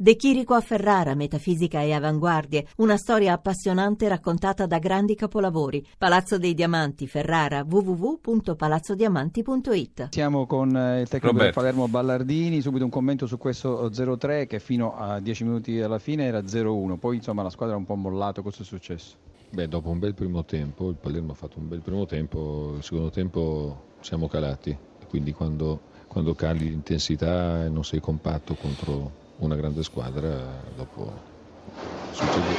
De Chirico a Ferrara, metafisica e avanguardie, una storia appassionante raccontata da grandi capolavori. Palazzo dei Diamanti, Ferrara, www.palazzodiamanti.it. Siamo con eh, il tecnico Roberto. del Palermo Ballardini, subito un commento su questo 0-3 che fino a 10 minuti alla fine era 0-1, poi insomma la squadra ha un po' mollato, cosa è successo? Beh, dopo un bel primo tempo, il Palermo ha fatto un bel primo tempo, il secondo tempo siamo calati, quindi quando, quando cali l'intensità e non sei compatto contro una grande squadra, dopo succede,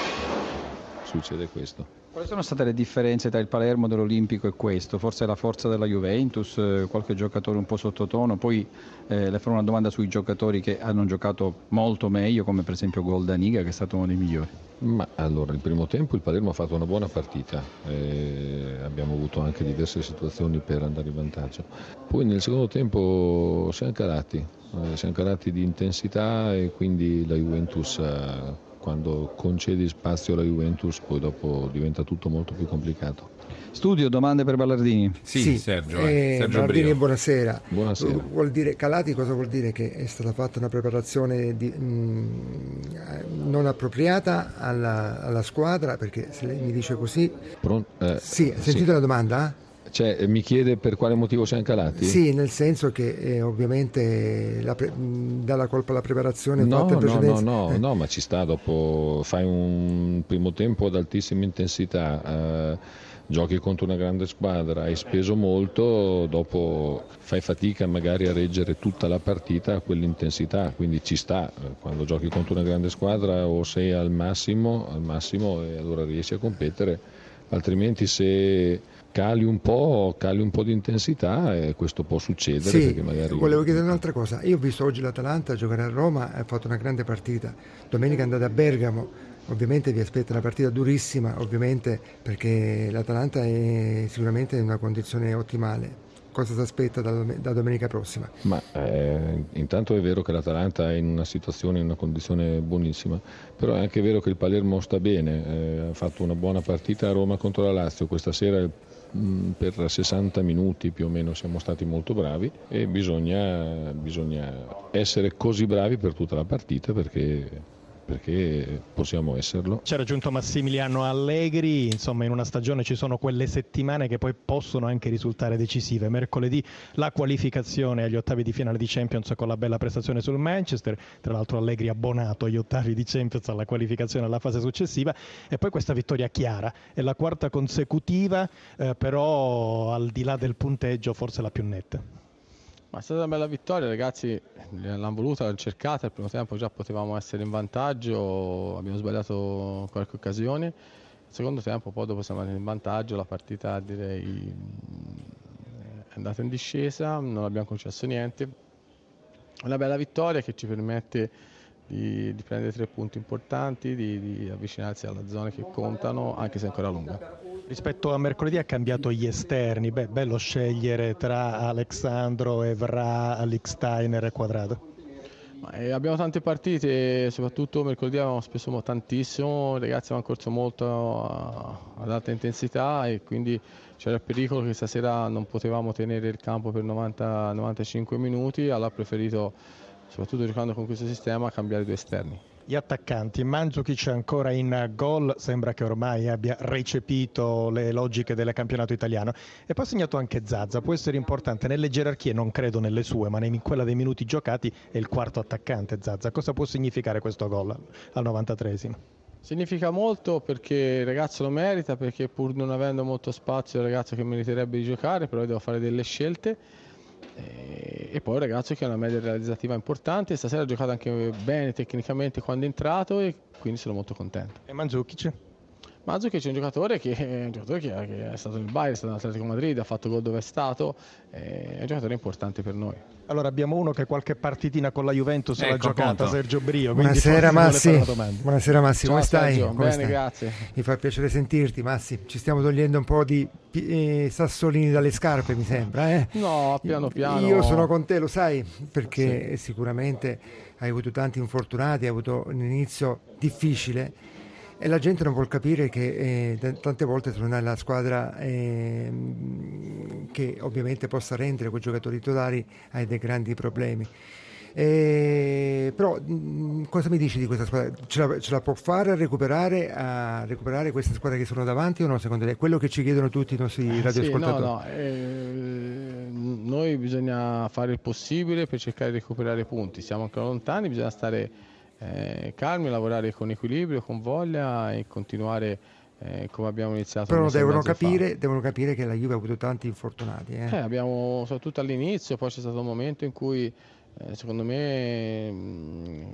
succede questo. Quali sono state le differenze tra il Palermo dell'Olimpico e questo? Forse la forza della Juventus, eh, qualche giocatore un po' sottotono, poi eh, le farò una domanda sui giocatori che hanno giocato molto meglio, come per esempio Goldaniga che è stato uno dei migliori. Ma allora, il primo tempo il Palermo ha fatto una buona partita, eh, abbiamo avuto anche diverse situazioni per andare in vantaggio. Poi nel secondo tempo siamo calati, eh, siamo calati di intensità e quindi la Juventus, eh, quando concedi spazio alla Juventus, poi dopo diventa tutto molto più complicato. Studio, domande per Ballardini. Sì, Sergio, eh, eh, Sergio Brio. buonasera. Buonasera. Vuol dire, calati cosa vuol dire? Che è stata fatta una preparazione di- mh, non appropriata alla, alla squadra? Perché se lei mi dice così... Pron- eh, Sì, ha sentito la domanda? Cioè, eh, mi chiede per quale motivo siamo calati? Sì, nel senso che eh, ovviamente la pre- dà la colpa alla preparazione No, fatta in no, no, no, Eh, no, ma ci sta dopo, fai un primo tempo ad altissima intensità, eh, giochi contro una grande squadra, hai speso molto, dopo fai fatica magari a reggere tutta la partita a quell'intensità, quindi ci sta, eh, quando giochi contro una grande squadra o sei al massimo, al massimo e allora riesci a competere, altrimenti se cali un po', cali un po' di intensità e questo può succedere Sì, magari... volevo chiedere un'altra cosa. Io ho visto oggi l'Atalanta giocare a Roma ha fatto una grande partita. Domenica andate a Bergamo, ovviamente vi aspetta una partita durissima, ovviamente perché l'Atalanta è sicuramente in una condizione ottimale. Cosa si aspetta da, da domenica prossima? Ma eh, intanto è vero che l'Atalanta è in una situazione, in una condizione buonissima, però è anche vero che il Palermo sta bene, eh, ha fatto una buona partita a Roma contro la Lazio, questa sera per 60 minuti più o meno siamo stati molto bravi e bisogna, bisogna essere così bravi per tutta la partita perché, perché possiamo esserlo. C'è raggiunto Massimiliano Allegri, insomma in una stagione ci sono quelle settimane che poi possono anche risultare decisive. Mercoledì la qualificazione agli ottavi di finale di Champions con la bella prestazione sul Manchester, tra l'altro Allegri abbonato agli ottavi di Champions alla qualificazione alla fase successiva e poi questa vittoria chiara, è la quarta consecutiva, eh, però al di là del punteggio forse la più netta. Ma è stata una bella vittoria, ragazzi. L'hanno voluta, l'hanno cercata, il primo tempo già potevamo essere in vantaggio, abbiamo sbagliato qualche occasione, il secondo tempo poi dopo siamo andati in vantaggio, la partita direi mh, è andata in discesa, non abbiamo concesso niente, una bella vittoria che ci permette di, di prendere tre punti importanti, di, di avvicinarsi alla zona che contano, anche se ancora lunga. Rispetto a mercoledì ha cambiato gli esterni, beh, bello scegliere tra Alexandro, Evra, Licksteiner e Quadrato. Ma, eh, abbiamo tante partite, soprattutto mercoledì avevamo speso mo- tantissimo, i ragazzi avevano corso molto a- ad alta intensità e quindi c'era il pericolo che stasera non potevamo tenere il campo per 90-95 minuti, allora ho preferito, soprattutto giocando con questo sistema, cambiare due esterni. Gli attaccanti, Mandzukic ancora in gol, sembra che ormai abbia recepito le logiche del campionato italiano e poi ha segnato anche Zazza, può essere importante nelle gerarchie, non credo nelle sue, ma in quella dei minuti giocati è il quarto attaccante Zazza. Cosa può significare questo gol al 93esimo? Significa molto perché il ragazzo lo merita, perché pur non avendo molto spazio è un ragazzo che meriterebbe di giocare, però devo fare delle scelte. E, e poi un ragazzo che ha una media realizzativa importante, stasera ha giocato anche bene tecnicamente quando è entrato e quindi sono molto contento. E Mandzukic? Mandzukic è un giocatore che è, un giocatore che, che è stato nel Bayern, è stato nell'Atletico Madrid, ha fatto gol dove è stato, è un giocatore importante per noi. Allora abbiamo uno che qualche partitina con la Juventus l'ha Ecco, giocata, appunto. Sergio Brio. Buonasera Massi, buonasera Massi, Ciao, come stai? Sergio. Come Bene, stai? grazie. Mi fa piacere sentirti Massi, ci stiamo togliendo un po' di eh, sassolini dalle scarpe mi sembra. Eh? No, piano piano. Io sono con te, lo sai, perché sicuramente hai avuto tanti infortunati, hai avuto un inizio difficile e la gente non vuol capire che eh, tante volte non hai la squadra ehm, che ovviamente possa rendere quei giocatori titolari, hai dei grandi problemi. Eh, però mh, cosa mi dici di questa squadra? Ce la, ce la può fare a recuperare, a recuperare queste squadre che sono davanti o no secondo te? Quello che ci chiedono tutti i nostri radioascoltatori. Sì, no, no, eh, noi bisogna fare il possibile per cercare di recuperare punti, siamo ancora lontani, bisogna stare eh, calmi, lavorare con equilibrio, con voglia e continuare eh, come abbiamo iniziato. Però devono capire, devono capire, che la Juve ha avuto tanti infortunati. Eh. Eh, abbiamo, soprattutto all'inizio, poi c'è stato un momento in cui eh, secondo me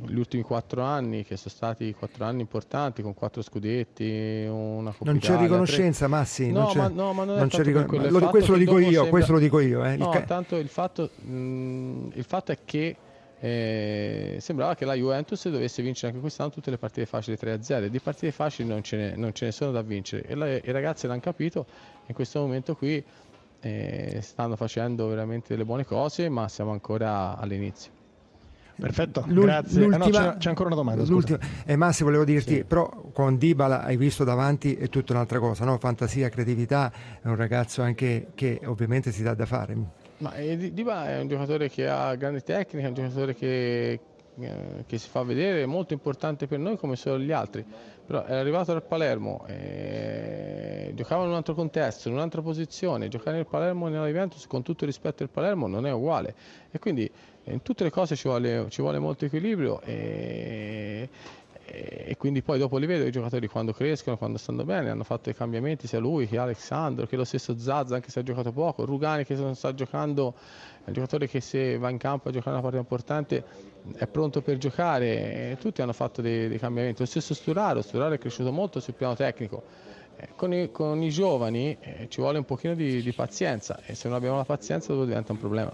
gli ultimi quattro anni, che sono stati quattro anni importanti, con quattro scudetti, una Coppa Non c'è riconoscenza, tre... Massi. No, non c'è, ma, no, ma non, non c'è ricon... lo, questo lo dico io, sembra... questo lo dico io. Eh. No, il, tanto il fatto, mh, il fatto è che eh, sembrava che la Juventus dovesse vincere anche quest'anno tutte le partite facili 3-0 di partite facili non ce, ne, non ce ne sono da vincere e la, i ragazzi l'hanno capito in questo momento qui eh, stanno facendo veramente delle buone cose ma siamo ancora all'inizio Perfetto, L'ul- grazie. Eh no, c'è, c'è, ancora una domanda. L'ultima. Eh, Massi, volevo dirti, sì. però con Dybala hai visto davanti è tutta un'altra cosa, no? fantasia, creatività, è un ragazzo anche che ovviamente si dà da fare. Ma eh, Dybala è un giocatore che ha grande tecnica, è un giocatore che, eh, che, si fa vedere, è molto importante per noi come solo gli altri. Però è arrivato dal Palermo, eh, giocava in un altro contesto, in un'altra posizione, giocare nel Palermo e nella Juventus con tutto il rispetto al Palermo non è uguale. E quindi in tutte le cose ci vuole, ci vuole molto equilibrio e quindi poi dopo li vedo i giocatori quando crescono, quando stanno bene, hanno fatto i cambiamenti sia lui che Alexandro, che lo stesso Zazza anche se ha giocato poco, Rugani che non sta giocando, è un giocatore che se va in campo a giocare una partita importante è pronto per giocare, tutti hanno fatto dei, dei cambiamenti, lo stesso Sturaro, Sturaro è cresciuto molto sul piano tecnico, eh, con, i, con, i, giovani eh, ci vuole un pochino di, di pazienza e se non abbiamo la pazienza dopo diventa un problema.